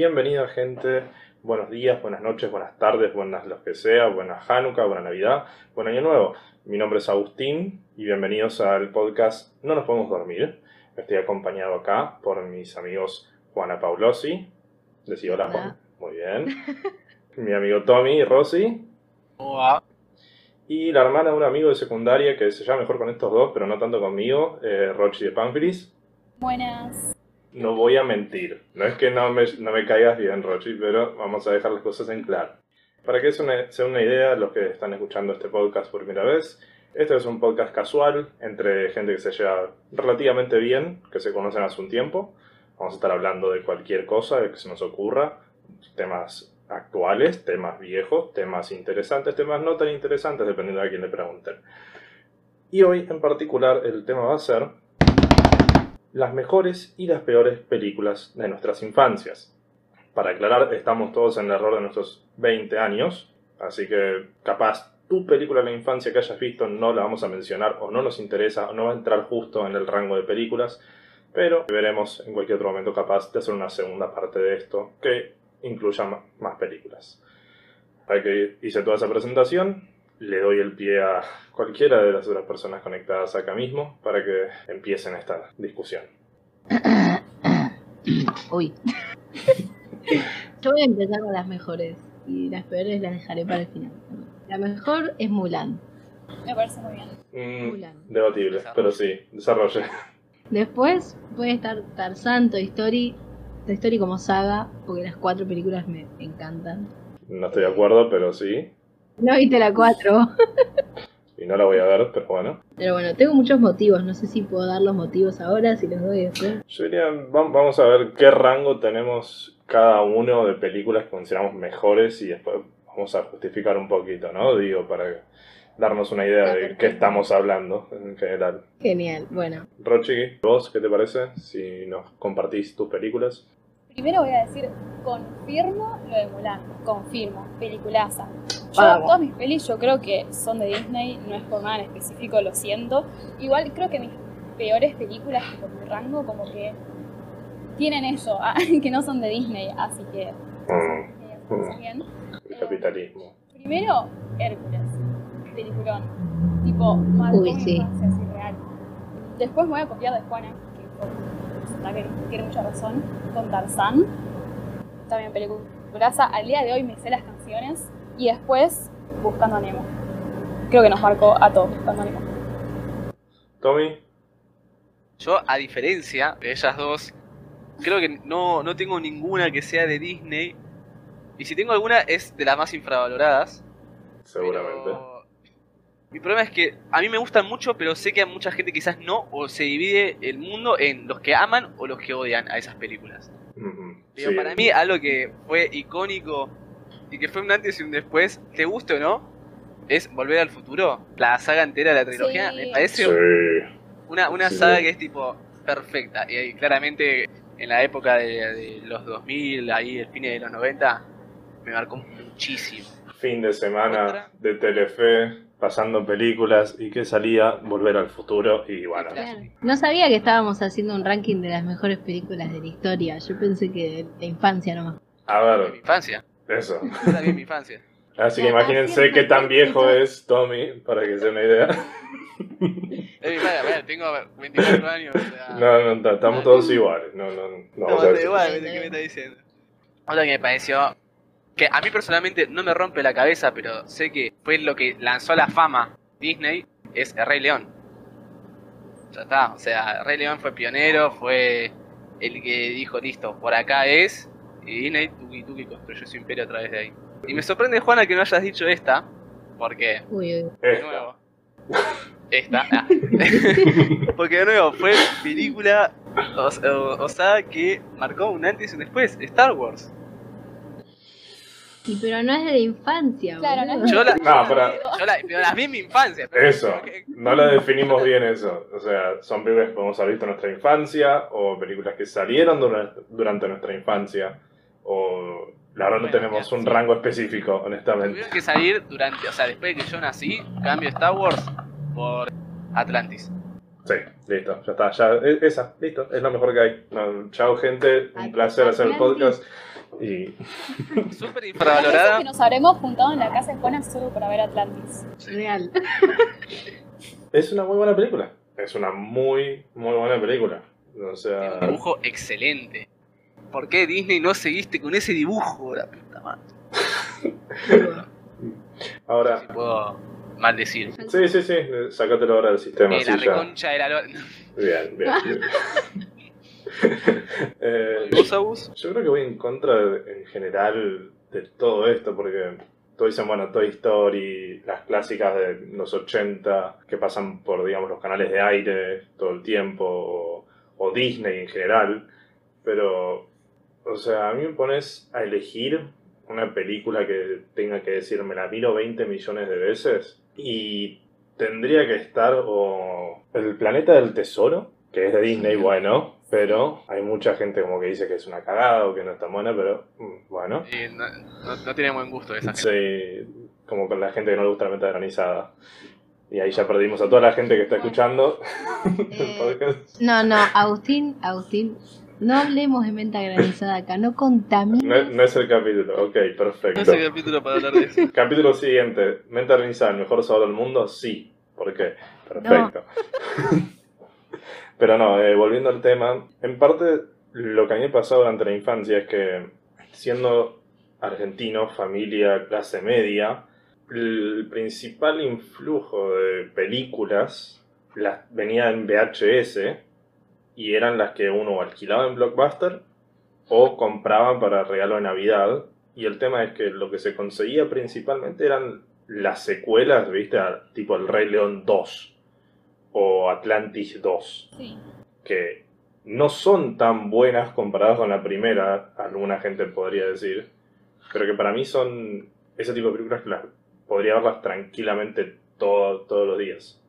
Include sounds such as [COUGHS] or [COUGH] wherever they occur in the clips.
bienvenida gente. Buenos días, buenas noches, buenas tardes, buenas los que sea, buena Hanukkah, buena Navidad, buen Año Nuevo. Mi nombre es Agustín y bienvenidos al podcast No nos podemos dormir. Estoy acompañado acá por mis amigos Juana Paulosi. Decía hola, Hola. Juan. Muy bien. [LAUGHS] Mi amigo Tommy y Rosy. Hola. Y la hermana de un amigo de secundaria que se llama mejor con estos dos, pero no tanto conmigo, eh, Rochi de Pamphilus. Buenas. No voy a mentir. No es que no me, no me caigas bien, Rochi, pero vamos a dejar las cosas en claro. Para que sea una idea, los que están escuchando este podcast por primera vez, este es un podcast casual entre gente que se lleva relativamente bien, que se conocen hace un tiempo. Vamos a estar hablando de cualquier cosa que se nos ocurra, temas actuales, temas viejos, temas interesantes, temas no tan interesantes, dependiendo de a quién le pregunten. Y hoy en particular el tema va a ser las mejores y las peores películas de nuestras infancias. Para aclarar, estamos todos en el error de nuestros 20 años, así que capaz tu película de la infancia que hayas visto no la vamos a mencionar o no nos interesa o no va a entrar justo en el rango de películas, pero veremos en cualquier otro momento capaz de hacer una segunda parte de esto que incluya más películas. Para que hice toda esa presentación, le doy el pie a cualquiera de las otras personas conectadas acá mismo para que empiecen esta discusión. [COUGHS] Uy. [LAUGHS] Yo voy a empezar con las mejores y las peores las dejaré para el final. La mejor es Mulan. Me parece muy bien. Mm, Mulan. debatible, pero sí, desarrolle. Después puede estar Tarzán, Toy Story, Toy Story como saga, porque las cuatro películas me encantan. No estoy de acuerdo, pero sí. No viste la cuatro. [LAUGHS] Y no la voy a ver, pero bueno. Pero bueno, tengo muchos motivos. No sé si puedo dar los motivos ahora, si los doy después. Yo diría, vam- vamos a ver qué rango tenemos cada uno de películas que consideramos mejores y después vamos a justificar un poquito, ¿no? Digo, para darnos una idea de qué estamos hablando en general. Genial, bueno. Rochi, ¿vos qué te parece si nos compartís tus películas? Primero voy a decir, confirmo lo de Mulan. Confirmo. Peliculaza. Yo, Vamos. todas mis pelis yo creo que son de Disney, no es por nada en específico, lo siento. Igual creo que mis peores películas por mi rango como que tienen eso, [LAUGHS] ah, que no son de Disney, así que Mm, eh, está bien. el capitalismo. Primero, Hércules, peliculón. Tipo, marcó Uy, mi sí. real. Después me voy a copiar de Juana, que que tiene mucha razón, con Tarzán. También peliculaza. Al día de hoy me sé las canciones. Y después, Buscando a Nemo. Creo que nos marcó a todos Buscando a Nemo. Tommy, Yo, a diferencia de ellas dos, creo que no, no tengo ninguna que sea de Disney. Y si tengo alguna es de las más infravaloradas. seguramente. pero Mi problema es que a mí me gustan mucho, pero sé que a mucha gente quizás no, o se divide el mundo en los que aman o los que odian a esas películas. Pero sí. para mí algo que fue icónico y que fue un antes y un después, te guste o no, es Volver al Futuro. La saga entera de la trilogía Sí. me parece Sí. una, una Sí. saga que es tipo perfecta. Y ahí, claramente en la época de, de los 2000, ahí el fin de los 90, me marcó muchísimo. Fin de semana Otra. de Telefe, pasando películas y que salía Volver al Futuro y bueno. Claro. No sabía que estábamos haciendo un ranking de las mejores películas de la historia. Yo pensé que de infancia nomás. A De mi ver, infancia. eso. [LAUGHS] También mi infancia. Así que imagínense qué tan viejo es Tommy, para que se den una idea. [LAUGHS] Es mi infancia, a ver, tengo 24 años. O sea, No, no, ta- estamos todos iguales. No, no, no. No, vamos a ver da si- igual, Sí, ¿qué me está diciendo? Otra que me pareció que a mí personalmente no me rompe la cabeza, pero sé que fue lo que lanzó a la fama Disney, es El Rey León. Ya está, o sea, El Rey León fue pionero, fue el que dijo, listo, por acá es, y Disney, tuki tuki, construyó su imperio a través de ahí. Y me sorprende, Juana, que no hayas dicho esta, porque, Uy, uy. de Esta. nuevo, esta, ah. [LAUGHS] porque de nuevo, fue película, o, o- o sea, que marcó un antes y un después, Star Wars. Y pero no es de la infancia, Claro, no es Yo la, No, para- yo la, pero la vi en mi infancia. pero- Eso, que- no la definimos bien eso. O sea, son películas que podemos haber visto en nuestra infancia o películas que salieron durante, durante nuestra infancia o la verdad no Bueno, tenemos un sí. rango específico, honestamente. Tuvieron que salir durante, o sea, después de que yo nací, cambio Star Wars por Atlantis. Sí, listo, ya está, ya, e- esa, listo, es lo mejor que hay. No, chao gente, un placer hacer el podcast. Y [LAUGHS] Súper infravalorada. que nos habremos juntado en la casa de Juana solo para ver Atlantis. Real. [LAUGHS] es una muy buena película. Es una muy, muy buena película. O Tiene un sea, dibujo excelente. ¿Por qué Disney no seguiste con ese dibujo? La puta madre. [LAUGHS] ahora, Si puedo maldecir. sí, sí, sí, sácatelo ahora del sistema. Eh, sí, la ya. reconcha de la lora. Bien, bien. bien. Eh, ¿Vos, Abus? Yo creo que voy en contra de- en general de todo esto, porque todos dicen, bueno, Toy Story, las clásicas de los 80 que pasan por, digamos, los canales de aire todo el tiempo, o, o Disney en general, pero, o sea, a mí me pones a elegir una película que tenga que decir, me la miro 20 millones de veces, y tendría que estar o El Planeta del Tesoro, que es de Disney, bueno, pero hay mucha gente como que dice que es una cagada o que no está buena, pero mm, bueno. Eh, no, no- no tiene buen gusto esa gente. Sí, como con la gente que no le gusta la menta granizada. Y ahí ya perdimos a toda la gente que está escuchando [LAUGHS] Eh. No, no, Agustín, Agustín, no hablemos de menta granizada acá, no No, contamines. no es el capítulo, ok, No perfecto. es el capítulo para hablar de eso. [LAUGHS] Capítulo siguiente, menta granizada, el mejor sabor del mundo, sí. ¿Por qué? Perfecto. [LAUGHS] Pero no, eh, volviendo al tema, en parte lo que a mí me pasó durante la infancia es que siendo argentino, familia, clase media, el principal influjo de películas las venía en VHS y eran las que uno alquilaba en Blockbuster o compraba para regalo de Navidad. Y el tema es que lo que se conseguía principalmente eran las secuelas, ¿viste? Tipo El Rey León 2 o Atlantis 2 Sí. que no son tan buenas comparadas con la primera, alguna gente podría decir, pero que para mí son ese tipo de películas que las podría verlas tranquilamente todo- todos los días.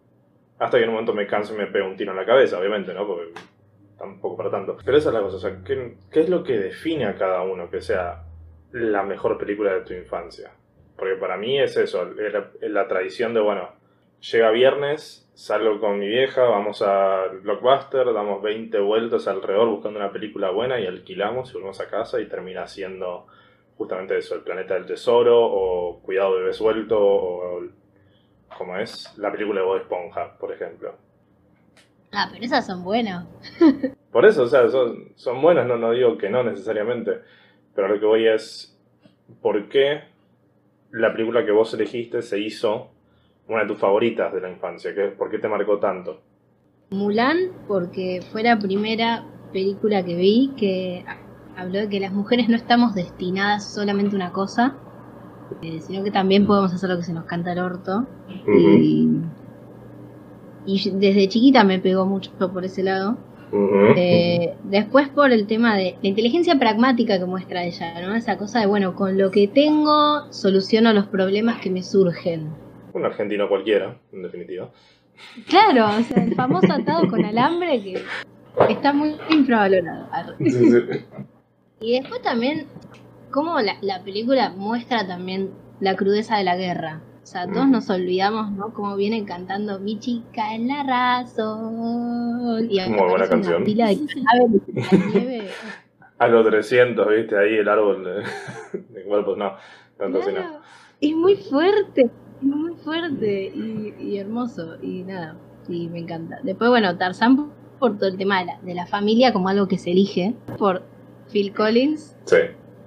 Hasta que en un momento me canso y me pego un tiro en la cabeza, obviamente, ¿no? Porque tampoco para tanto. Pero esa es la cosa, o sea, ¿qué, qué es lo que define a cada uno que sea la mejor película de tu infancia? Porque para mí es eso, la, la tradición de, bueno, llega viernes, salgo con mi vieja, vamos al Blockbuster, damos 20 vueltas alrededor buscando una película buena y alquilamos y volvemos a casa y termina siendo justamente eso, El Planeta del Tesoro o Cuidado Bebé Suelto o como es la película de Bob Esponja, por ejemplo. Ah, pero esas son buenas. [LAUGHS] Por eso, o sea, son, son buenas, no, no digo que no necesariamente, pero lo que voy es, ¿por qué la película que vos elegiste se hizo una de tus favoritas de la infancia? ¿Qué, ¿Por qué te marcó tanto? Mulan, porque fue la primera película que vi que habló de que las mujeres no estamos destinadas solamente a una cosa, eh, sino que también podemos hacer lo que se nos canta el orto. Y, y desde chiquita me pegó mucho por ese lado. Eh, después por el tema de la inteligencia pragmática que muestra ella, ¿no? Esa cosa de, bueno, con lo que tengo soluciono los problemas que me surgen. Un argentino cualquiera, en definitiva. Claro, o sea, el famoso atado con alambre que está muy infravalorado. Y después también, cómo la, la película muestra también la crudeza de la guerra. O sea, todos Mm. nos olvidamos, ¿no? Cómo vienen cantando Mi chica en la razón. Y Muy buena canción. pila de. A los 300, viste, ahí el árbol de, [LAUGHS] de cuerpos, no, tanto así no. Claro, es muy fuerte, muy fuerte y, y hermoso. Y nada, y me encanta. Después, bueno, Tarzán por todo el tema de la, de la familia como algo que se elige. Por Phil Collins. Sí.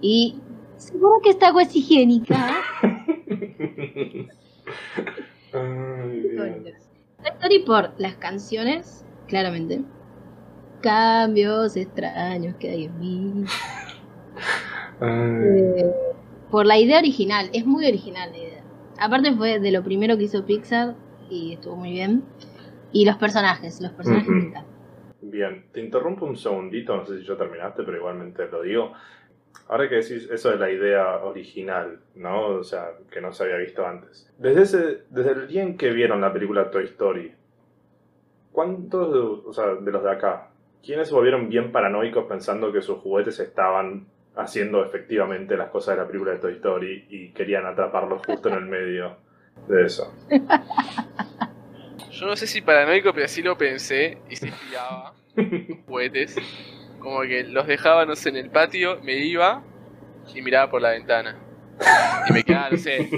Y seguro que esta agua es higiénica. [LAUGHS] Ay, Story por las canciones, claramente. Cambios extraños que hay en mí. Eh, por la idea original, es muy original la idea. Aparte fue de lo primero que hizo Pixar y estuvo muy bien. Y los personajes, los personajes Ujú. me encantan. Bien, te interrumpo un segundito, no sé si ya terminaste, pero igualmente lo digo. Ahora que decís eso de la idea original, ¿no? O sea, que no se había visto antes. Desde, ese, desde el día en que vieron la película Toy Story, ¿cuántos de, o sea, de los de acá, quiénes se volvieron bien paranoicos pensando que sus juguetes estaban haciendo efectivamente las cosas de la película de Toy Story y querían atraparlos justo en el medio de eso? Yo no sé si paranoico, pero sí lo pensé y sí pillaba juguetes. Como que los dejaba, no sé, en el patio, me iba y miraba por la ventana. Y me quedaba, no sé,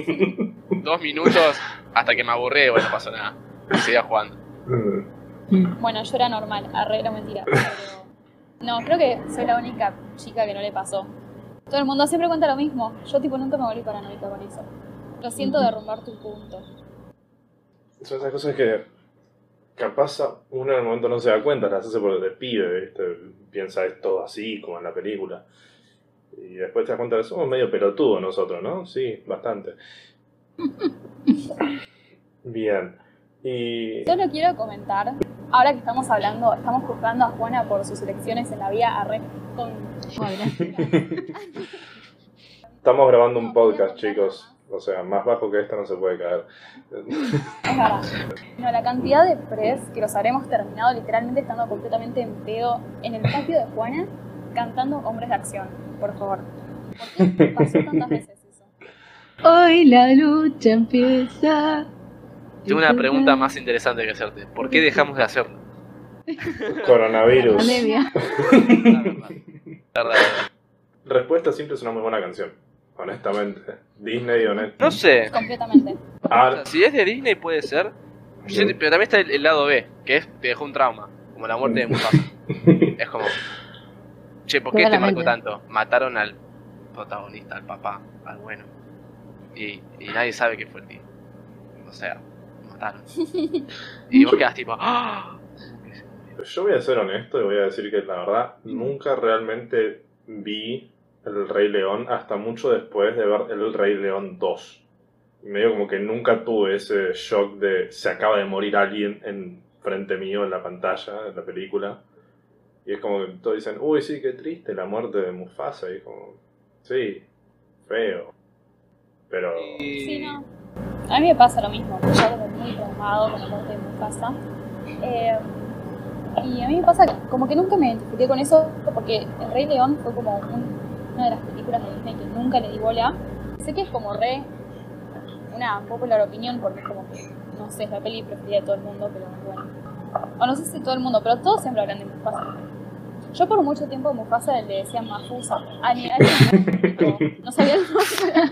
dos minutos hasta que me aburré, bueno, no pasó nada. Y seguía jugando. Bueno, yo era normal, arreglo mentira. Pero... No, creo que soy la única chica que no le pasó. Todo el mundo siempre cuenta lo mismo. Yo tipo nunca me volví paranoica con eso. Lo siento derrumbar tu punto. Son esas cosas que capaz uno en el momento no se da cuenta, las hace por de pibe, ¿viste? Piensa esto así, como en la película. Y después te das cuenta que somos medio pelotudos nosotros, ¿no? Sí, bastante. [LAUGHS] Bien. Y... Solo quiero comentar, ahora que estamos hablando, estamos juzgando a Juana por sus elecciones en la vida arre con... Estamos grabando un podcast, chicos. O sea, más bajo que esto no se puede caer. Es verdad. No, la cantidad de pres que los habremos terminado literalmente estando completamente en pedo en el patio de Juana cantando Hombres de Acción, por favor. ¿Por qué pasó tantas veces eso? Hoy la lucha empieza. Tengo una pregunta más interesante que hacerte. ¿Por qué dejamos de hacerlo? Coronavirus. La verdad, la verdad. Respuesta siempre es una muy buena canción. Honestamente. Disney, honesto. No sé. Completamente. O Ah, sea, si es de Disney puede ser. Pero también está el, el lado B, que es te dejó un trauma, como la muerte de Mufasa. [LAUGHS] es como, che, ¿por qué te marcó Claramente. tanto? Mataron al protagonista, al papá, al bueno. Y, y nadie sabe que fue el tío. O sea, [LAUGHS] Y vos quedas tipo, ¡ah! Yo voy a ser honesto y voy a decir que la verdad nunca realmente vi El Rey León hasta mucho después de ver El Rey León 2. Y medio como que nunca tuve ese shock de se acaba de morir alguien en frente mío en la pantalla, en la película. Y es como que todos dicen, uy, sí, qué triste la muerte de Mufasa. Y es como, sí, feo. Pero... Sí, no. A mí me pasa lo mismo. Yo quedé muy traumado con la muerte de Mufasa. Eh, y a mí me pasa como que nunca me identifiqué con eso porque El Rey León fue como un- una de las películas de Disney que nunca le di bola. Sé que es como re una popular opinión porque es como que, no sé, es la peli preferida de todo el mundo, pero bueno. O no sé si todo el mundo, pero todos siempre hablan de Mufasa. Yo por mucho tiempo a Mufasa le decían Mafusa. A ni- [LAUGHS] a ni- no sabía el nombre.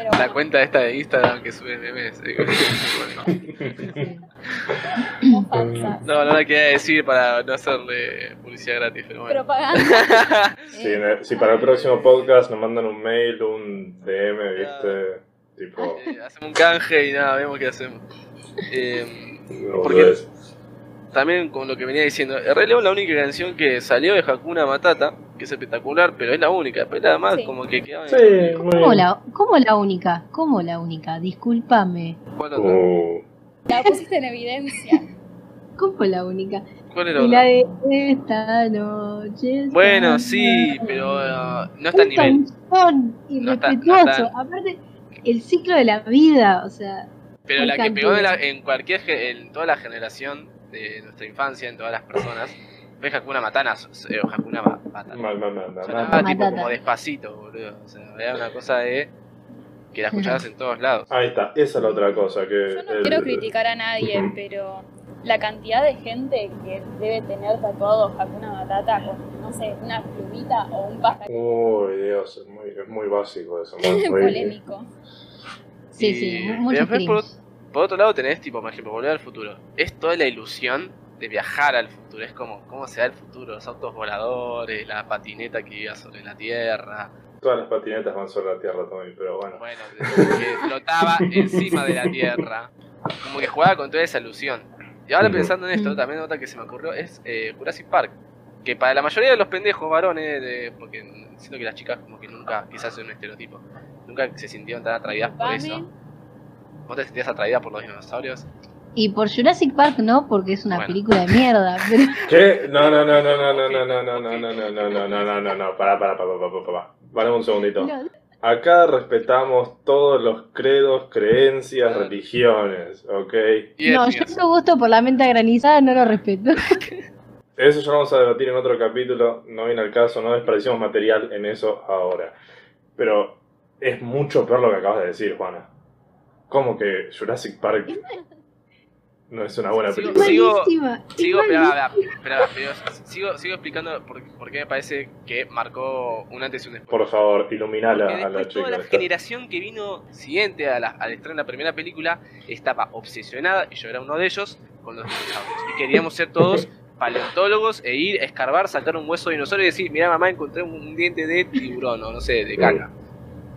Pero La bueno. cuenta esta de Instagram que sube memes. [LAUGHS] No, no la quería decir para no hacerle publicidad gratis, pero bueno. Propaganda. Si, en el- si para el próximo podcast nos mandan un mail, un DM, ¿viste? Tipo... Eh, hacemos un canje y nada, vemos qué hacemos. Eh, no, porque- pues, también con lo que venía diciendo, El Rey León la única canción que salió de Hakuna Matata, que es espectacular, pero es la única, pero nada más Sí. como que quedaba Sí, ¿Cómo la, ¿Cómo la única? ¿Cómo la única? Discúlpame. ¿Cuál otra? Uh, La [LAUGHS] pusiste en evidencia. ¿Cómo la única? ¿Cuál era Y otra? la de esta noche. esta Bueno, sí, noche. pero uh, no está a nivel. No no Aparte, el ciclo de la vida, o sea. Pero la que pegó en, la- en cualquier, en toda la generación de nuestra infancia, en todas las personas, fue Hakuna Matana, eh, o Hakuna Ma- Matata. mal, mal, mal, mal, Sonaba mal. tipo como despacito, boludo. O sea, era una cosa de que la escuchabas en todos lados. Ahí está, esa es la otra cosa que... Yo no el- quiero criticar a nadie, pero la cantidad de gente que debe tener tatuado Hakuna Matata con, no sé, una plumita o un pájaro Uy, Dios, es muy, es muy básico eso. [LAUGHS] Muy, es muy- polémico. Sí, Y sí, mu- mucho por, por otro lado tenés, tipo, por ejemplo, volver al futuro. Es toda la ilusión de viajar al futuro. Es como, ¿cómo se da el futuro? Los autos voladores, la patineta que iba sobre la Tierra. Todas las patinetas van sobre la tierra también, pero bueno. Bueno, que flotaba [LAUGHS] encima de la Tierra. Como que jugaba con toda esa ilusión. Y ahora pensando en esto, también otra que se me ocurrió es eh, Jurassic Park. Que para la mayoría de los pendejos varones, de- porque siento que las chicas como que nunca, quizás es un estereotipo, nunca se sintieron tan atraídas por eso. ¿Vos te sentías atraída por los dinosaurios? Y por Jurassic Park no, porque es una Bueno. película de mierda. Pero ¿Qué? No, no, no, no, no, no, no, no, no, no, no, no, no, no, no, no, no, no, pará, pará, pará, pará, pará. Vale un segundito. no, Acá respetamos todos los credos, creencias, religiones, ¿ok? No, yo su gusto por la menta granizada no lo respeto. Eso ya lo vamos a debatir en otro capítulo, no viene al caso, no desperdiciamos material en eso ahora. Pero es mucho peor lo que acabas de decir, Juana. ¿Cómo que Jurassic Park? No es una buena película. sigo- Sigo, espera, malísima. espera, espera, pero sigo, sigo explicando por, por qué me parece que marcó un antes y un después. Por favor, iluminala Porque a la chica. toda la esta. generación que vino siguiente a la, al estreno de la primera película estaba obsesionada, y yo era uno de ellos, con los dinosaurios. Y queríamos ser todos [LAUGHS] paleontólogos e ir a escarbar, sacar un hueso de dinosaurio y decir, mira mamá, encontré un, un diente de tiburón o no sé, de caca.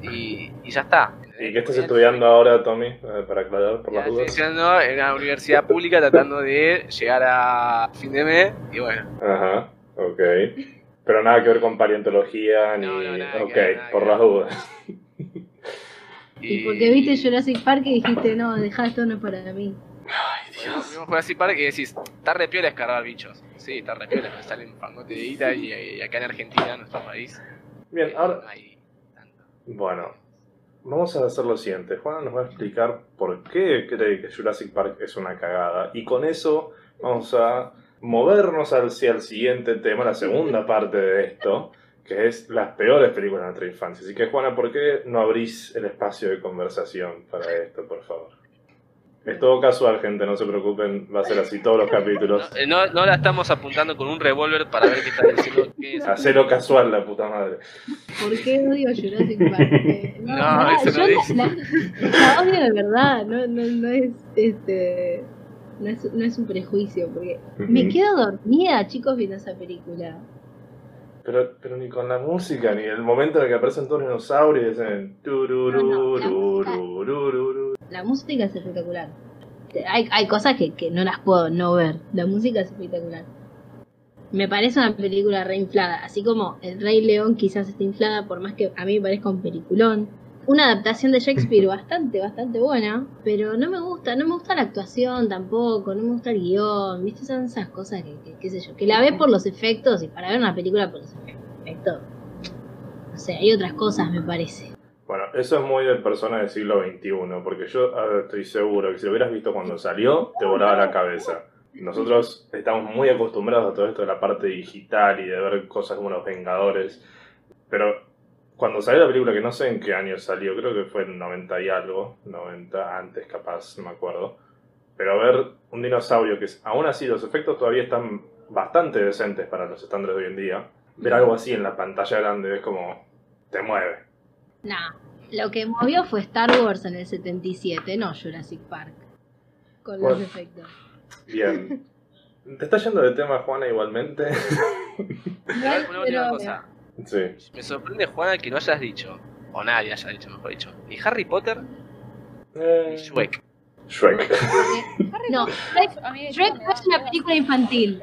Y, y ya está. ¿Y qué estás estudiando ahora, Tommy? Eh, Para aclarar, por Ya las estoy dudas. estudiando en una universidad pública tratando de llegar a fin de mes y bueno. Ajá, ok. Pero nada que ver con paleontología ni. No, no, nada que ok, ver, nada por que las dudas. [LAUGHS] Y porque viste Jurassic Park y dijiste, no, dejá esto no es para mí. Bueno, vimos Jurassic Park y decís, está re piola escarbar bichos. Sí, está re piola, pero salen fangote de guita y, y acá en Argentina, nuestro país, Bien, eh, ahora. no hay tanto. Bueno, vamos a hacer lo siguiente. Juan nos va a explicar por qué cree que Jurassic Park es una cagada. Y con eso vamos a movernos hacia el siguiente tema, la segunda parte de esto, que es las peores películas de nuestra infancia. Así que, Juana, ¿por qué no abrís el espacio de conversación para esto, por favor? Es todo casual, gente, no se preocupen, va a ser así todos los capítulos. No, [LAUGHS] no, no la estamos apuntando con un revólver para ver qué está diciendo. qué es. Hacelo casual, la puta madre. ¿Por qué odio Jurassic Park? [LAUGHS] No, pará, eso no yo dice. La, la odio de verdad, no, no, no es este. No es, no es un prejuicio, porque me quedo dormida, chicos, viendo esa película. Pero, pero ni con la música, ni el momento en el que aparecen todos los dinosaurios y dicen. La música es espectacular. Hay, hay cosas que, que no las puedo no ver. La música es espectacular. Me parece una película re inflada. Así como El Rey León quizás esté inflada, por más que a mí me parezca un peliculón. Una adaptación de Shakespeare [LAUGHS] bastante, bastante buena. Pero no me gusta, no me gusta la actuación tampoco, no me gusta el guion. ¿Viste? Son esas cosas que, que- qué sé yo. Que la ves por los efectos y para ver una película por los efectos. No sé, hay otras cosas, me parece. Bueno, eso es muy de persona del siglo XXI, porque yo estoy seguro que si lo hubieras visto cuando salió, te volaba la cabeza. Nosotros estamos muy acostumbrados a todo esto de la parte digital y de ver cosas como Los Vengadores, pero cuando salió la película, que no sé en qué año salió, creo que fue en 90 y algo, 90 antes capaz, no me acuerdo, pero ver un dinosaurio que aún así los efectos todavía están bastante decentes para los estándares de hoy en día, ver algo así en la pantalla grande es como, te mueve. Nah, lo que movió fue Star Wars en el 77, no Jurassic Park. Con los efectos. Bien. [LAUGHS] ¿Te está yendo de tema, Juana, igualmente? Igual, una última cosa. sí. Me sorprende, Juana, que no hayas dicho, o nadie haya dicho, mejor dicho, ni Harry Potter Eh, ni Shrek. Shrek. No, Shrek, Shrek es una película infantil.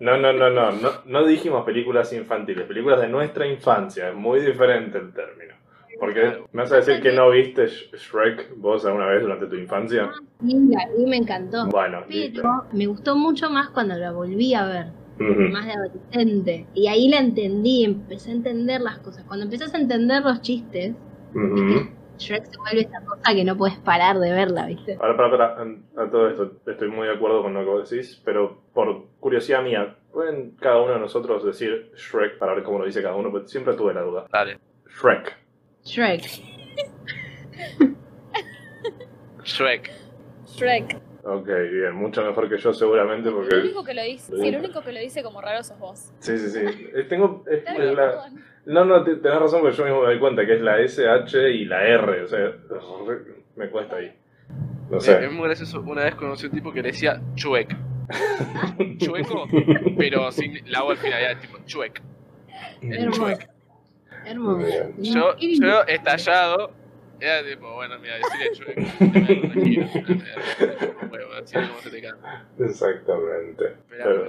No, no, no, no, no. No dijimos películas infantiles, películas de nuestra infancia. Es muy diferente el término. Porque me vas a decir que no viste Sh- Shrek vos alguna vez durante tu infancia. Sí, a mí me encantó. Bueno, listo. Pero me gustó mucho más cuando la volví a ver, más de adolescente. Y ahí la entendí, empecé a entender las cosas. Cuando empezás a entender los chistes. Shrek se vuelve esa cosa que no puedes parar de verla, ¿viste? Ahora, para, para, a, a todo esto, estoy muy de acuerdo con lo que vos decís, pero por curiosidad mía, ¿pueden cada uno de nosotros decir Shrek para ver cómo lo dice cada uno? Porque siempre tuve la duda. Dale. Shrek. Shrek. Shrek. Shrek. Ok, bien, mucho mejor que yo seguramente El porque... único que lo dice, sí, el único que lo dice como raro sos vos. Sí, sí, sí. Eh, Tengo... es bien, la-. No, no, te- tenés razón porque yo mismo me doy cuenta que es la SH y la R, o sea, me cuesta ahí. No Eh, sé. Es muy gracioso. Una vez conocí a un tipo que le decía Chuec. [LAUGHS] Chueco, pero sin la O al final, ya tipo. Chuec. Hermoso. Yo, yo estallado, era tipo, bueno, mira, decirle es canta. Exactamente. Pero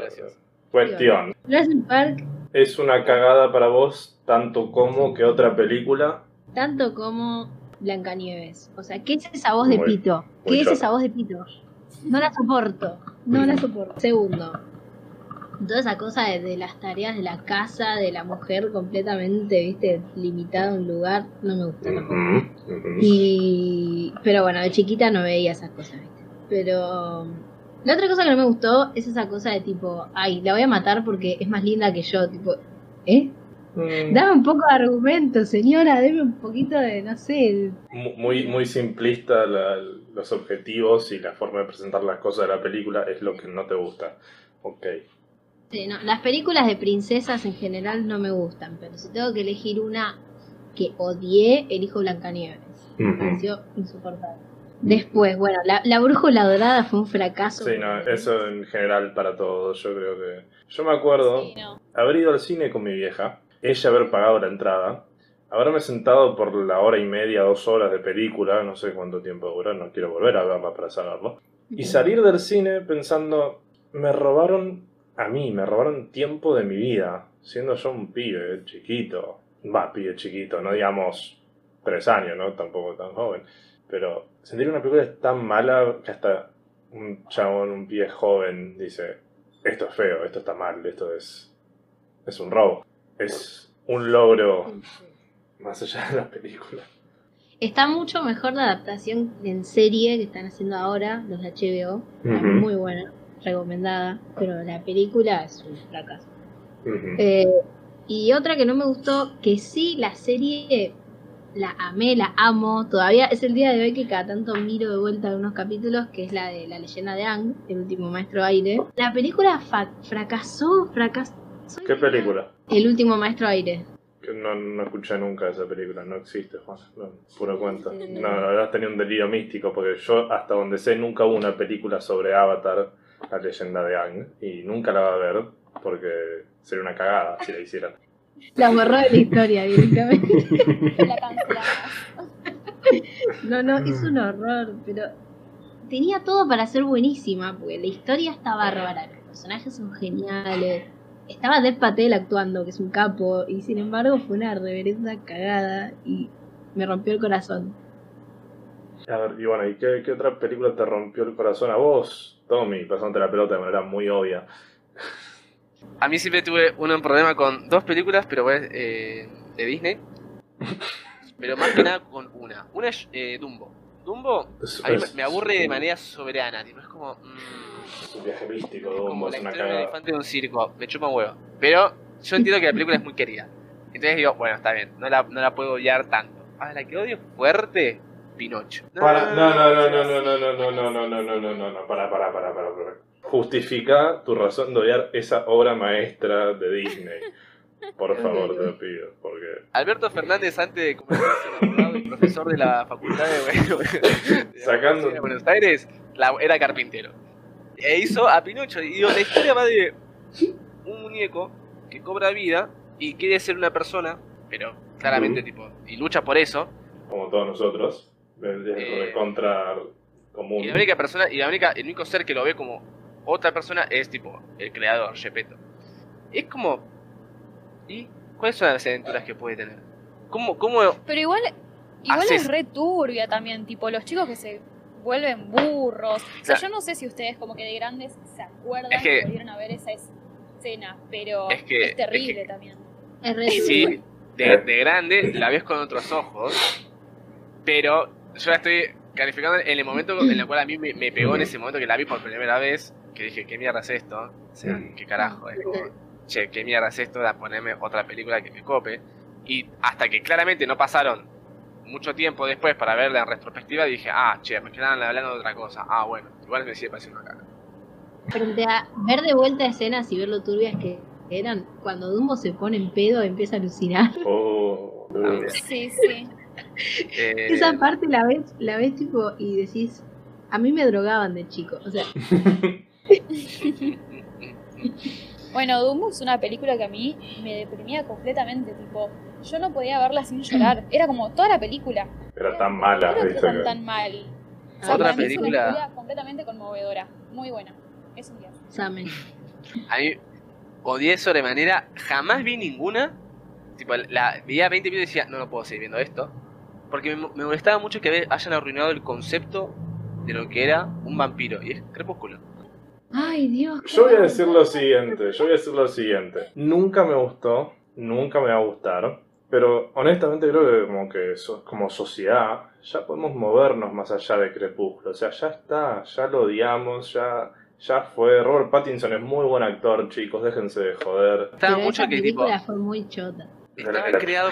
cuestión. Jurassic Park, ¿Es una cagada para vos tanto como que otra película? tanto como Blancanieves. O sea, ¿qué es esa voz de Muy- pito? muy ¿Qué es chota. esa voz de pito? No la soporto. No la soporto. Segundo, toda esa cosa de, de las tareas de la casa, de la mujer completamente, viste, limitada a un lugar, no me gusta. ujú. Y. Pero bueno, de chiquita no veía esas cosas, ¿viste? Pero. La otra cosa que no me gustó es esa cosa de tipo, ay, la voy a matar porque es más linda que yo, tipo, ¿eh? Mm, Dame un poco de argumento, señora, deme un poquito de, no sé, mu- muy, muy simplista la- los objetivos y la forma de presentar las cosas de la película es lo que no te gusta. Ok. Sí, no, las películas de princesas en general no me gustan, pero si tengo que elegir una que odié, elijo Blancanieves. Me Ujú. pareció insoportable. Después, bueno, la, la brújula dorada fue un fracaso. Sí, no, eso en general para todos, yo creo que... Yo me acuerdo Sí, no. haber ido al cine con mi vieja, ella haber pagado la entrada, haberme sentado por la hora y media, dos horas de película, no sé cuánto tiempo dura, no quiero volver a verla para saberlo, y salir del cine pensando, me robaron a mí, me robaron tiempo de mi vida, siendo yo un pibe chiquito, va, pibe chiquito, no digamos tres años, ¿no? Tampoco tan joven, pero sentir una película es tan mala que hasta un chabón, un pie joven dice, esto es feo, esto está mal, esto es, es un robo, es un logro más allá de la película. Está mucho mejor la adaptación en serie que están haciendo ahora, los de HBO. Ujú. Muy buena, recomendada, pero la película es un fracaso. Eh, y otra que no me gustó, que sí, la serie la amé, la amo. Todavía es el día de hoy que cada tanto miro de vuelta unos capítulos, que es la de la leyenda de Ang, el último maestro aire. La película fa- fracasó, fracasó. ¿Qué película? El último maestro aire. No, no escuché nunca esa película, no existe, Juan. No, puro cuento. Mm. No, la verdad has tenido un delirio místico, porque yo, hasta donde sé, nunca hubo una película sobre Avatar, la leyenda de Ang, y nunca la va a ver, porque sería una cagada si la hicieran. La borró de la historia directamente. [LAUGHS] La cancelamos. No, no, es un horror, pero tenía todo para ser buenísima, porque la historia está bárbara, los personajes son geniales. Estaba Dev Patel actuando, que es un capo, y sin embargo fue una reverenda cagada y me rompió el corazón. A ver, y bueno, ¿y qué, qué otra película te rompió el corazón a vos, Tommy? Pasándote la pelota de manera muy obvia. A mí siempre tuve un problema con dos películas, pero pues, eh, de Disney. Pero más que nada con una. Una es eh, Dumbo. Dumbo Es, a mí me- es- aburre de manera soberana, tipo, es como... mm, es un viaje místico, es Dumbo, como es la una historia de un elefante de un circo, me chupa un huevo. Pero yo entiendo que la película es muy querida. Entonces digo, bueno, está bien, no la, no la puedo odiar tanto. Ahora, la que odio fuerte, Pinocho. Para, no, no, no, no, no, no, no, no, no, no, no, no, no, no, no, para, para, para, para, para. Justifica tu razón de odiar esa obra maestra de Disney. Por favor, te lo pido, porque... Alberto Fernández, antes de convertirse en profesor de la facultad de, de la Sacando- de Buenos Aires, la- era carpintero. E hizo a Pinocho. Y digo, la historia va de un muñeco que cobra vida y quiere ser una persona, pero claramente, Ujú. tipo, y lucha por eso. como todos nosotros, es Eh, contra común. Y la única persona, y la única, el único ser que lo ve como otra persona es tipo el creador, Gepetto. Es como. ¿Y cuáles son las aventuras que puede tener? ¿Cómo, cómo Pero igual, igual Haces- es re turbia también, tipo los chicos que se vuelven burros. O sea, yo no sé si ustedes como que de grandes se acuerdan Es que- que volvieron a ver esa escena, pero Es que- es terrible es que- también. Es re Sí, de, de grande la ves con otros ojos, pero yo la estoy calificando en el momento en el cual a mí me, me pegó en ese momento que la vi por primera vez, que dije, ¿qué mierda es esto? O sea, ¿qué carajo? Es como, che, ¿qué mierda es esto? De ponerme otra película que me cope. Y hasta que claramente no pasaron mucho tiempo después para verla en retrospectiva, dije, ah, che, me quedaban hablando de otra cosa. Ah, bueno, igual me sigue pareciendo una caga. Frente a ver de vuelta escenas y ver lo turbias que eran, cuando Dumbo se pone en pedo empieza a alucinar. Oh, También. Sí, sí. Eh, Esa parte la ves, la ves tipo y decís, a mí me drogaban de chico. O sea, [LAUGHS] Bueno, Dumbo es una película que a mí me deprimía completamente, tipo, yo no podía verla sin llorar. [CLEARS THROAT] Era como toda la película. Era tan mala, ¿Por qué ¿viste? tan, tan mal? O sea, Otra mí es una película- completamente conmovedora. Muy buena. Es un día. Samen. A mí odié sobremanera, jamás vi ninguna. Tipo, la veía 20 minutos y decía, no, no puedo seguir viendo esto. Porque me, me molestaba mucho que hayan arruinado el concepto de lo que era un vampiro. Y es crepúsculo. Ay, Dios. Yo voy a decir lo siguiente, yo voy a decir lo siguiente. Nunca me gustó, nunca me va a gustar, pero honestamente creo que como que so- como sociedad ya podemos movernos más allá de Crepúsculo. O sea, ya está, ya lo odiamos, ya, ya fue. Robert Pattinson es muy buen actor, chicos, déjense de joder. Estaba mucho que tipo... película fue muy chota. Estaba Era- creado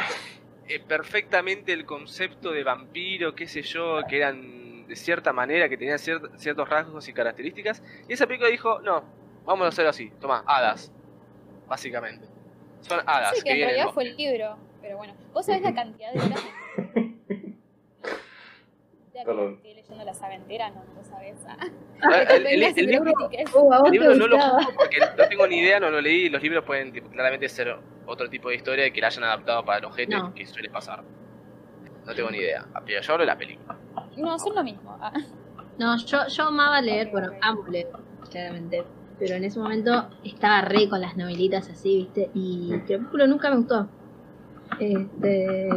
eh, perfectamente el concepto de vampiro, qué sé yo, que eran de cierta manera, que tenían cier- ciertos rasgos y características. Y esa película dijo, no, vamos a hacerlo así, toma, hadas, básicamente. Son hadas. Sí, que que en vienen realidad fue el libro. Pero bueno, vos sabés la cantidad de horas de... [LAUGHS] Perdón. Estoy leyendo la saga entera, no, no lo sabés. Ah, [LAUGHS] el- me libro- El no lo porque no tengo ni idea, no lo leí. Los libros pueden tipo, claramente ser otro tipo de historia y que la hayan adaptado para los gente, No. que suele pasar. No tengo ni idea. Pero yo hablo de la película. No, son lo mismo. Ah, No, yo, yo amaba leer, bueno, amo leer, claramente. Pero en ese momento estaba re con las novelitas así, ¿viste? Y Crepúsculo nunca me gustó. Este.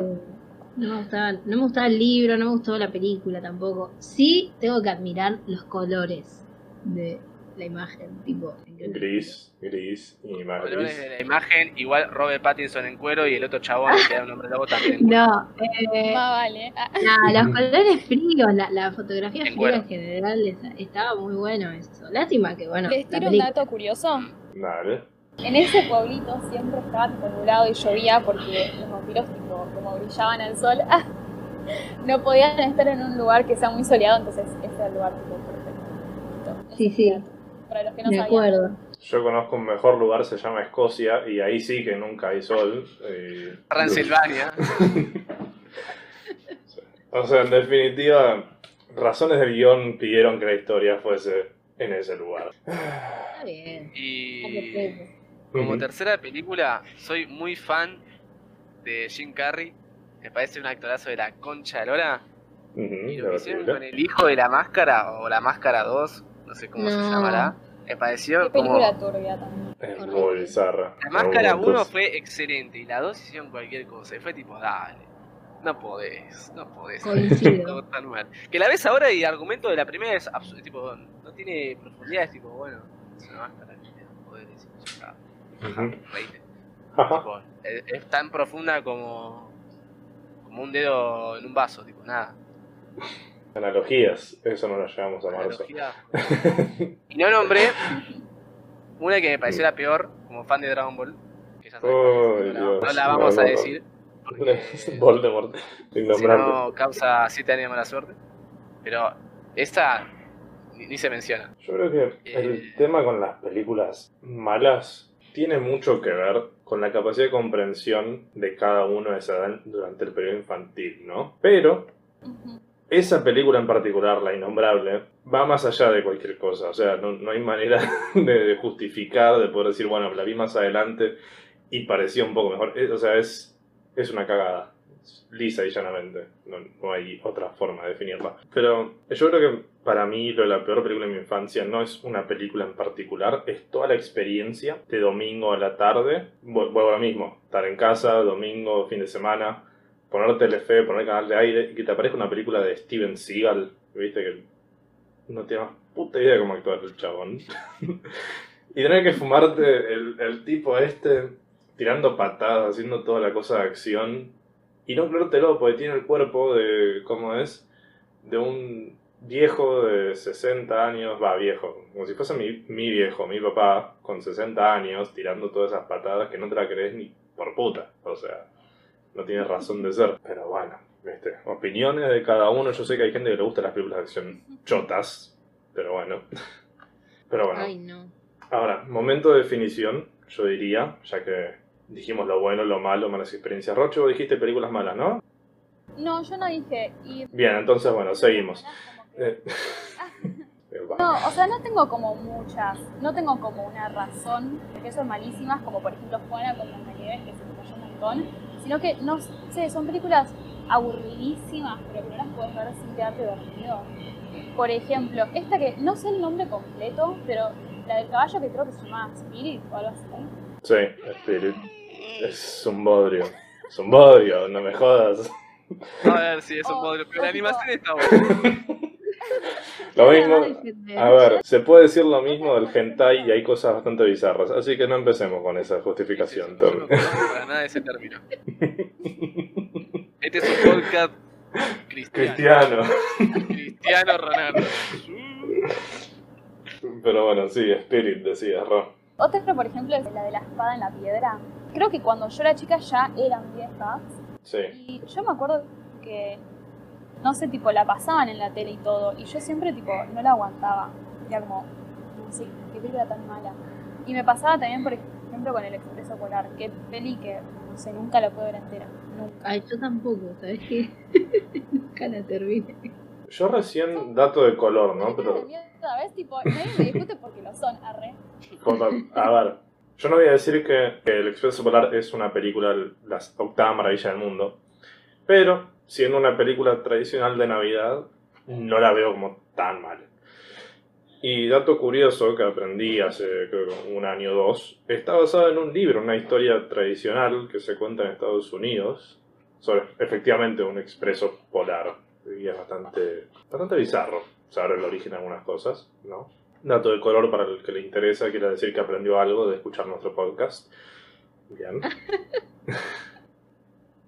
No me, gustaba, no me gustaba el libro, no me gustó la película tampoco. Sí, tengo que admirar los colores de la imagen, tipo. Gris, gris y más Colores de gris. la imagen, igual Robert Pattinson en cuero y el otro chabón que era un hombre lobo también en [LAUGHS] cuero. No, eh, Más vale. Ah, no, los [LAUGHS] colores fríos, la, la fotografía En fría cuero. en general estaba muy bueno eso. Lástima que, bueno, Les tiro un dato curioso. Dale. En ese pueblito siempre estaba tipo nublado y llovía porque los vampiros tipo como brillaban al sol. ah, no podían estar en un lugar que sea muy soleado, entonces ese era el lugar tipo perfecto. Sí, sí. Para los que no Me sabían. acuerdo. Yo conozco un mejor lugar, se llama Escocia, y ahí sí que nunca hay sol. y- Transilvania. [LAUGHS] O sea, en definitiva, razones del guion pidieron que la historia fuese en ese lugar. Está bien. Y como tercera película, soy muy fan de Jim Carrey. Me parece un actorazo de la concha de Lora. Y lo que hicieron con el hijo de la máscara, o la máscara 2, no sé cómo se No. llamará. Me pareció Qué como. película turbia también. Es muy bizarra. La máscara Algunos 1 dos. fue excelente y la 2 hicieron cualquier cosa. Y fue tipo, dale, no podés, no podés. Coincido. [LAUGHS] Todo tan mal. Que la ves ahora y el argumento de la primera es absurdo, tipo, no tiene profundidad, es tipo, bueno, es una máscara que. Ajá, Ujú. reíte. Ajá. Tipo, es, es tan profunda como, como un dedo en un vaso, tipo, nada. Analogías, eso no lo llevamos a marzo. Analogía. [LAUGHS] Y no nombré una que me pareció la peor, como fan de Dragon Ball. Que ya es, Ay, no, la- no la vamos No, a decir. porque- [LAUGHS] Voldemort, Si no, causa 7 años de mala suerte. Pero esta ni, ni se menciona. Yo creo que el Eh. tema con las películas malas tiene mucho que ver con la capacidad de comprensión de cada uno de esa edad durante el periodo infantil, ¿no? Pero. Esa película en particular, La Innombrable, va más allá de cualquier cosa. O sea, no, no hay manera [LAUGHS] de, justificar, de poder decir, bueno, la vi más adelante y parecía un poco mejor. O sea, es, es una cagada. Lisa y llanamente. No, no hay otra forma de definirla. Pero yo creo que para mí lo de la peor película de mi infancia no es una película en particular, es toda la experiencia de domingo a la tarde. Vu- Vuelvo a mismo, estar en casa, domingo, fin de semana, poner Telefe, poner canal de aire y que te aparezca una película de Steven Seagal, viste que no tienes puta idea de cómo actuar el chabón. [LAUGHS] y tener que fumarte el, el tipo este tirando patadas, haciendo toda la cosa de acción y no creértelo porque tiene el cuerpo de, ¿cómo es? De un viejo de 60 años, va viejo, como si fuese mi, mi viejo, mi papá, con 60 años, tirando todas esas patadas que no te la crees ni por puta, o sea, no tiene razón de ser. Pero bueno, ¿viste? opiniones de cada uno, yo sé que hay gente que le gusta las películas de acción chotas, pero bueno. Pero bueno, Ay, no. ahora, momento de definición, yo diría, ya que dijimos lo bueno, lo malo, malas experiencias. Rocho, dijiste películas malas, ¿no? No, yo no dije. Y Bien, entonces, bueno, seguimos. Que- Eh. [LAUGHS] No, o sea, no tengo como muchas, no tengo como una razón de que son malísimas, como por ejemplo Juana con Blancanieves, que se me cayó un montón, sino que, no sé, son películas aburridísimas, pero que no las puedes ver sin quedarte dormido. Por ejemplo, esta que no sé el nombre completo, pero la del caballo que creo que se llama Spirit o algo así. Sí, Spirit. Es un bodrio. Es un bodrio, no me jodas. A ver si es un Oh, modelo, pero la animación está buena. [LAUGHS] Lo mismo. A ver, se puede decir lo mismo del hentai y hay cosas bastante bizarras, así que no empecemos con esa justificación. Yo no para nada ese término. Este es un podcast cristiano. Cristiano. Cristiano Ronaldo. Pero bueno, sí, Spirit decía, Ro. Otra, por ejemplo, es la de la espada en la piedra. creo que cuando yo era chica ya eran viejas. Sí. Y yo me acuerdo que, no sé, tipo, la pasaban en la tele y todo. Y yo siempre, tipo, no la aguantaba. Era como, no sé, qué película tan mala. Y me pasaba también, por ejemplo, con El Expreso Polar. Qué peli que, no sé, nunca la puedo ver entera. Nunca. Ay, yo tampoco, ¿sabes qué? [LAUGHS] Nunca la terminé. Yo recién, dato de color, ¿no? Pero. Tipo, nadie me discute porque lo son, arre. A ver, yo no voy a decir que, que El Expreso Polar es una película, la octava maravilla del mundo, pero siendo una película tradicional de Navidad, no la veo como tan mal. Y dato curioso que aprendí hace creo un año o dos, está basada en un libro, una historia tradicional que se cuenta en Estados Unidos sobre efectivamente un expreso polar. Y es bastante, bastante bizarro saber el origen de algunas cosas, ¿no? Dato de color para el que le interesa, quiere decir que aprendió algo de escuchar nuestro podcast. Bien. [LAUGHS]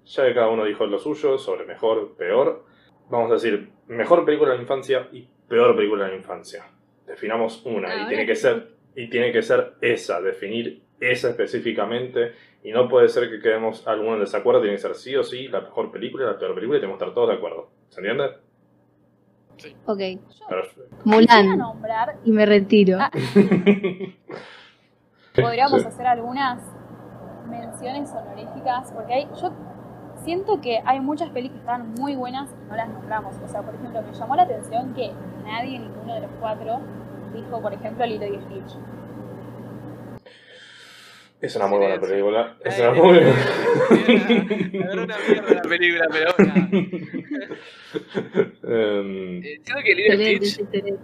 ya que cada uno dijo lo suyo sobre mejor, peor, vamos a decir mejor película de la infancia y peor película de la infancia. Definamos una y tiene que ser y tiene que ser esa, definir esa específicamente y no puede ser que quedemos alguno en desacuerdo, tiene que ser sí o sí la mejor película la peor película y tenemos que estar todos de acuerdo. ¿Se entiende? Ok, Yo Perfecto. Mulan. nombrar, Y me retiro. Ah. [LAUGHS] podríamos Sí. hacer algunas menciones honoríficas, porque hay, yo siento que hay muchas pelis que están muy buenas y no las nombramos. O sea, por ejemplo, me llamó la atención que nadie, ninguno de los cuatro, dijo, por ejemplo, Lilo y Stitch. Es una muy buena película. Es una muy buena. Verdad, una mierda la película, pero bueno. [LAUGHS] Em, Eh, Siento que Lilo Stitch, excelente.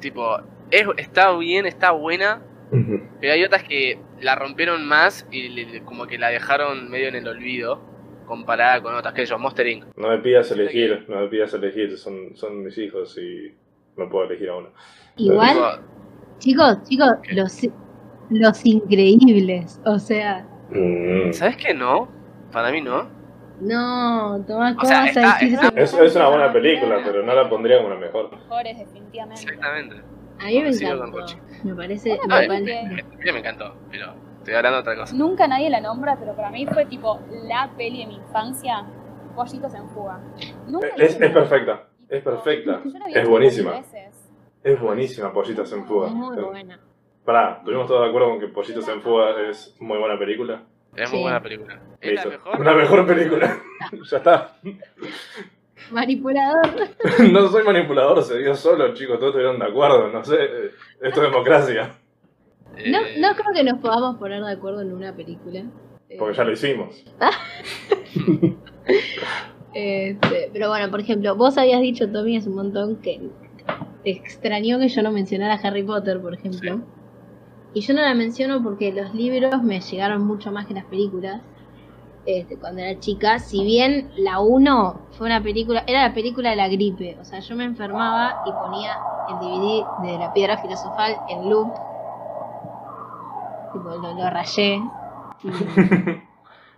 tipo, es, está bien, está buena, pero hay otras que la rompieron más y le- le- como que la dejaron medio en el olvido comparada con otras, que yo, Monster Inc. No me pidas elegir, no me pidas elegir, son, son mis hijos y no puedo elegir a uno. Igual, chicos, chicos, ¿Qué? los, los increíbles. O sea, Mm. ¿Sabes qué no? Para mí no. no, Tomás, O ¿cómo sea, vas está- a decir está- eso? Es, es una buena película, pero no la pondría como la mejor. Mejores, definitivamente. Exactamente. A mí me encantó. Me parece. Una me Me, a mí me encantó, pero estoy hablando de otra cosa. Nunca nadie la nombra, pero para mí fue tipo la peli de mi infancia, Pollitos en Fuga. Nunca la Es, es perfecta, es perfecta, la es buenísima. Es buenísima Pollitos en Fuga. Es muy buena. Pará, ¿tuvimos todos de acuerdo con que Pollitos en Fuga es muy buena película? Es Sí. muy buena película. ¿Es la mejor? Una mejor película. [LAUGHS] ya está. Manipulador. [LAUGHS] no soy manipulador, se dio solo, chicos, todos estuvieron de acuerdo, no sé. Esto es democracia, Eh, no creo que nos podamos poner de acuerdo en una película. Eh, porque ya lo hicimos. [LAUGHS] este, pero bueno, por ejemplo, vos habías dicho, Tommy, hace un montón que te extrañó que yo no mencionara a Harry Potter, por ejemplo. Y yo no la menciono porque los libros me llegaron mucho más que las películas. Este, cuando era chica, si bien la 1 fue una película, era la película de la gripe, o sea, yo me enfermaba y ponía el DVD de la piedra filosofal en loop, tipo, lo, lo rayé. y- [LAUGHS]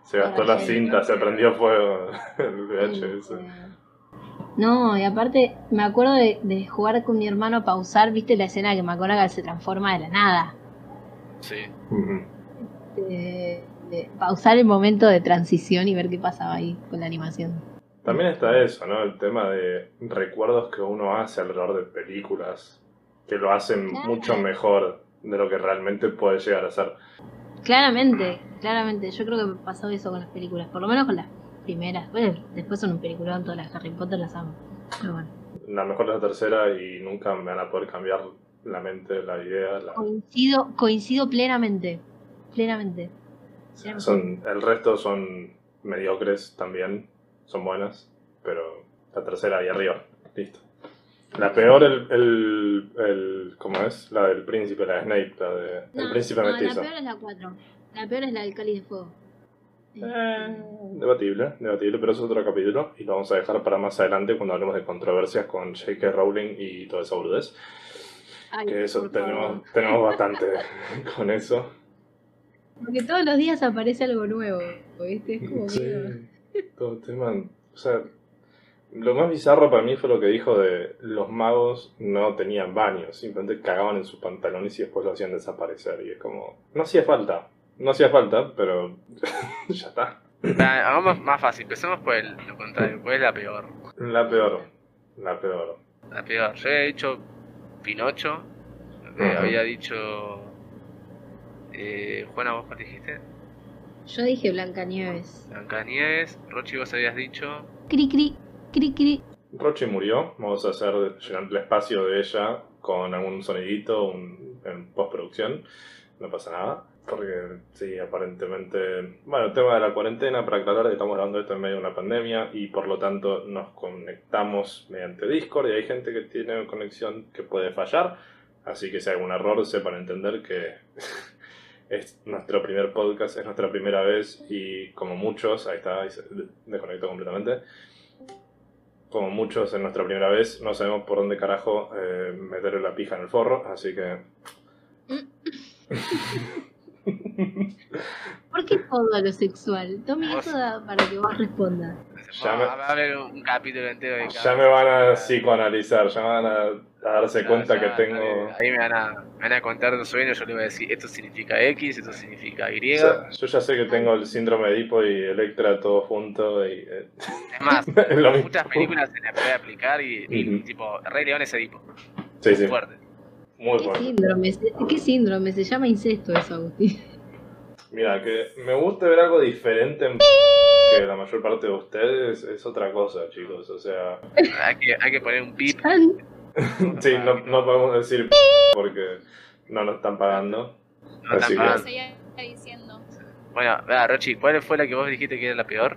Se gastó la cinta, se prendió fuego el VHS. No, y aparte me acuerdo de, de jugar con mi hermano a pausar, viste la escena que McGonagall se transforma de la nada. Sí. Ujú. De, de pausar el momento de transición y ver qué pasaba ahí con la animación. También está eso, ¿no? El tema de recuerdos que uno hace alrededor de películas que lo hacen Claro. mucho mejor de lo que realmente puede llegar a ser. Claramente, claramente, yo creo que pasó eso con las películas, por lo menos con las primeras. Bueno, después son un peliculón, todas las Harry Potter las amo. Pero bueno, La mejor es la tercera y nunca me van a poder cambiar la mente, la idea. La... coincido, coincido plenamente, plenamente. Son, el resto son mediocres también, son buenas, pero la tercera ahí arriba, listo. La peor, el, el, el ¿cómo es? La del príncipe, la de Snape, la de el No, príncipe no, mestizo. la peor es la 4. La peor es la del cáliz de fuego. Eh, debatible, debatible, pero eso es otro capítulo y lo vamos a dejar para más adelante cuando hablemos de controversias con J.K. Rowling y toda esa boludez. Que eso tenemos, tenemos [LAUGHS] bastante con eso. Porque todos los días aparece algo nuevo, ¿viste? Es como Sí, que- todo el tema. O sea, lo más bizarro para mí fue lo que dijo de los magos no tenían baños, simplemente cagaban en sus pantalones y después lo hacían desaparecer. Y es como, no hacía falta. No hacía falta, pero [LAUGHS] ya está. Va, Hagamos más fácil, empecemos por el, lo contrario, ¿cuál es la peor? La peor. La peor. La peor. Yo había dicho Pinocho, eh, Ujú. había dicho... Eh, Juana, ¿vos cuál dijiste? Yo dije Blancanieves. Blancanieves, Rochi vos habías dicho... Cri cri, cri. Rochi murió. Vamos a hacer el espacio de ella con algún sonidito un- en postproducción. No pasa nada. Porque sí, aparentemente. Bueno, el tema de la cuarentena, para aclarar, estamos hablando de esto en medio de una pandemia y por lo tanto nos conectamos mediante Discord y hay gente que tiene conexión que puede fallar. Así que si hay algún error, sepan entender que [LAUGHS] es nuestro primer podcast, es nuestra primera vez y como muchos, ahí está, ahí se desconectó completamente. Como muchos en nuestra primera vez, no sabemos por dónde carajo eh, meterle la pija en el forro, así que. [LAUGHS] ¿Por qué todo a lo sexual? Tommy, Vos- eso da para que vos respondas. Ya me- Va a haber un capítulo entero de cada Ya me van a psicoanalizar, ya me van a, a darse cuenta ya, que tengo. Ahí, ahí me, van a, me van a contar los sueños, yo le voy a decir, esto significa X, esto significa Y. Yo ya sé que tengo el síndrome de Edipo y Electra todo junto y. eh, [LAUGHS] Es más, [LAUGHS] muchas películas se le puede aplicar y, tipo, Rey León es Edipo. Sí, sí, Fuerte. muy ¿Qué bueno. síndrome? ¿Qué síndrome? Se llama incesto eso, Agustín. Mira, que me gusta ver algo diferente en [LAUGHS] que la mayor parte de ustedes es otra cosa, chicos. O sea, Hay que, hay que poner un pip. [LAUGHS] Sí, no, no podemos decir porque no nos están pagando. No Así que- mal. Seguía diciendo. Bueno, vea, Rochi, ¿cuál fue la que vos dijiste que era la peor?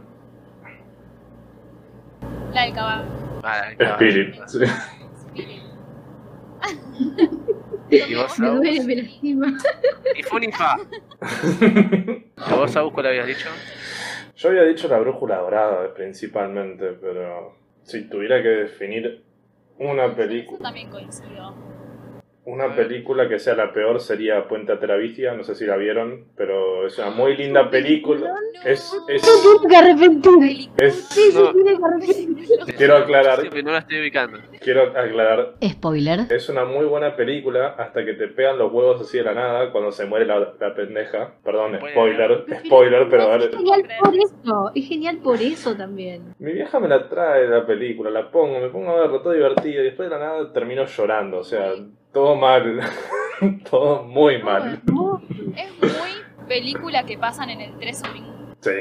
La del caballo. Ah, la Spirit. estaba- sí. Spirit. ¿Y vos, Me duele, me lastima. Ni fu ni fa. ¿Y vos, Agus, cuál habías dicho? Yo había dicho la brújula dorada principalmente, pero si tuviera que definir una Eso película, también coincido. Una película que sea la peor sería Puente a Teravicia, no sé si la vieron, pero es una muy linda película. Es, es, es, No. tiene que arrepentir. Quiero aclarar. No la estoy ubicando. quiero aclarar, Spoiler. es una muy buena película hasta que te pegan los huevos así de la nada cuando se muere la, la pendeja. Perdón, spoiler, spoiler, pero a ver, Es genial por eso. Es genial por eso también. Mi vieja me la trae la película, la pongo, me pongo a verlo todo divertido y después de la nada termino llorando, o sea, todo mal, [LAUGHS] todo muy mal. No, Es muy película que pasan en el 3 Spring. Sí,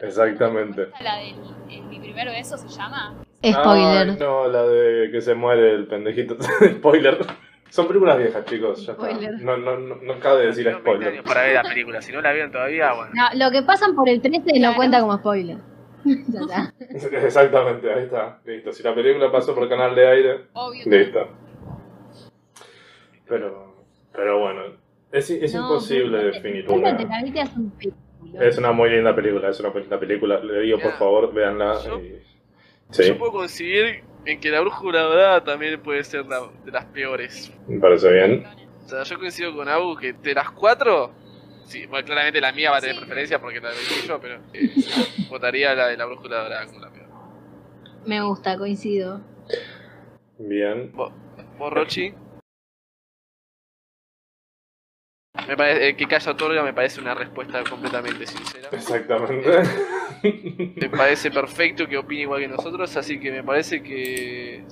exactamente. La del el- Mi primer beso se llama. Spoiler. Ay, no, la de que se muere el pendejito. [LAUGHS] spoiler. Son películas viejas, chicos, ya está. No, no, no, no cabe decir Tengo 20 spoiler. para ver la película. Si no la vieron todavía, bueno. No, lo que pasan por el 13 no Claro. cuenta como spoiler. [LAUGHS] ya está. Exactamente, ahí está, listo. Si la película pasó por canal de aire, Obvio. listo. Pero, pero bueno, es, es No, imposible definir Puente una. de la Vida es un película. Es una muy linda película, es una linda película. Le digo, por favor, véanla. Yo- y- Sí, Yo puedo coincidir en que la brújula dorada también puede ser la- de las peores. me parece bien. O sea, yo coincido con Abu que de las cuatro, sí, bueno, claramente la mía va a tener Sí. preferencia porque la elegí yo, pero eh, [LAUGHS] votaría la de la brújula dorada como la peor. Me gusta, coincido. Bien. ¿Vos, vos, Rochi? Me parece, que Calla otorga me parece una respuesta completamente sincera. Exactamente. Me parece perfecto que opine igual que nosotros, así que me parece que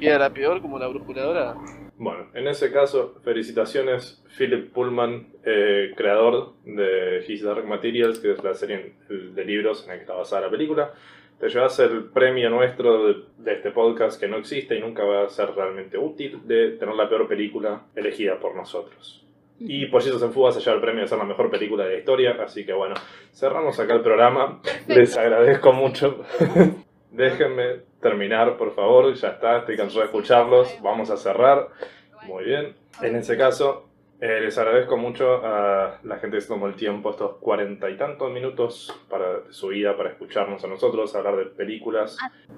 queda la peor como la brújula dorada. bueno, en ese caso, felicitaciones Philip Pullman, eh, creador de His Dark Materials, que es la serie de libros en la que está basada la película. Te llevas el premio nuestro de, de este podcast que no existe y nunca va a ser realmente útil de tener la peor película elegida por nosotros. Y Pollitos en Fuga se lleva el premio de ser la mejor película de la historia, así que bueno, cerramos acá el programa. Les agradezco mucho. [LAUGHS] Déjenme terminar, por favor, ya está, estoy cansado de escucharlos. Vamos a cerrar. Muy bien. En ese caso, eh, les agradezco mucho a la gente que se tomó el tiempo, estos cuarenta y tantos minutos para de su vida, para escucharnos a nosotros, hablar de películas.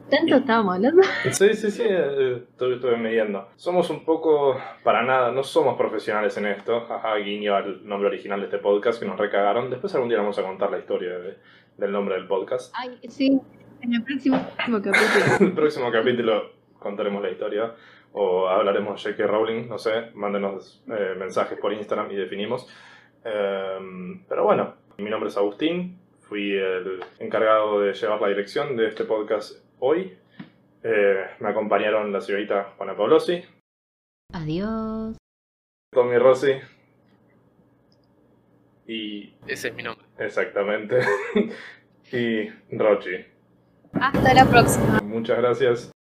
¿Tanto estábamos hablando? [LAUGHS] Sí, sí, sí, eh, estuve, estuve midiendo. Somos un poco, para nada, no somos profesionales en esto. Jaja, guiño al nombre original de este podcast que nos recagaron. Después algún día vamos a contar la historia de- del nombre del podcast. Ay, sí, en el próximo capítulo. En [LAUGHS] el próximo capítulo contaremos la historia o hablaremos de J.K. Rowling, no sé, mándenos eh, mensajes por Instagram y definimos. Em, pero bueno, mi nombre es Agustín, fui el encargado de llevar la dirección de este podcast hoy. Eh, me acompañaron la señorita Juana Paulosi, Adiós. Tommy Rossi y Ese es mi nombre. exactamente [LAUGHS] y Rochi. Hasta la próxima. Muchas gracias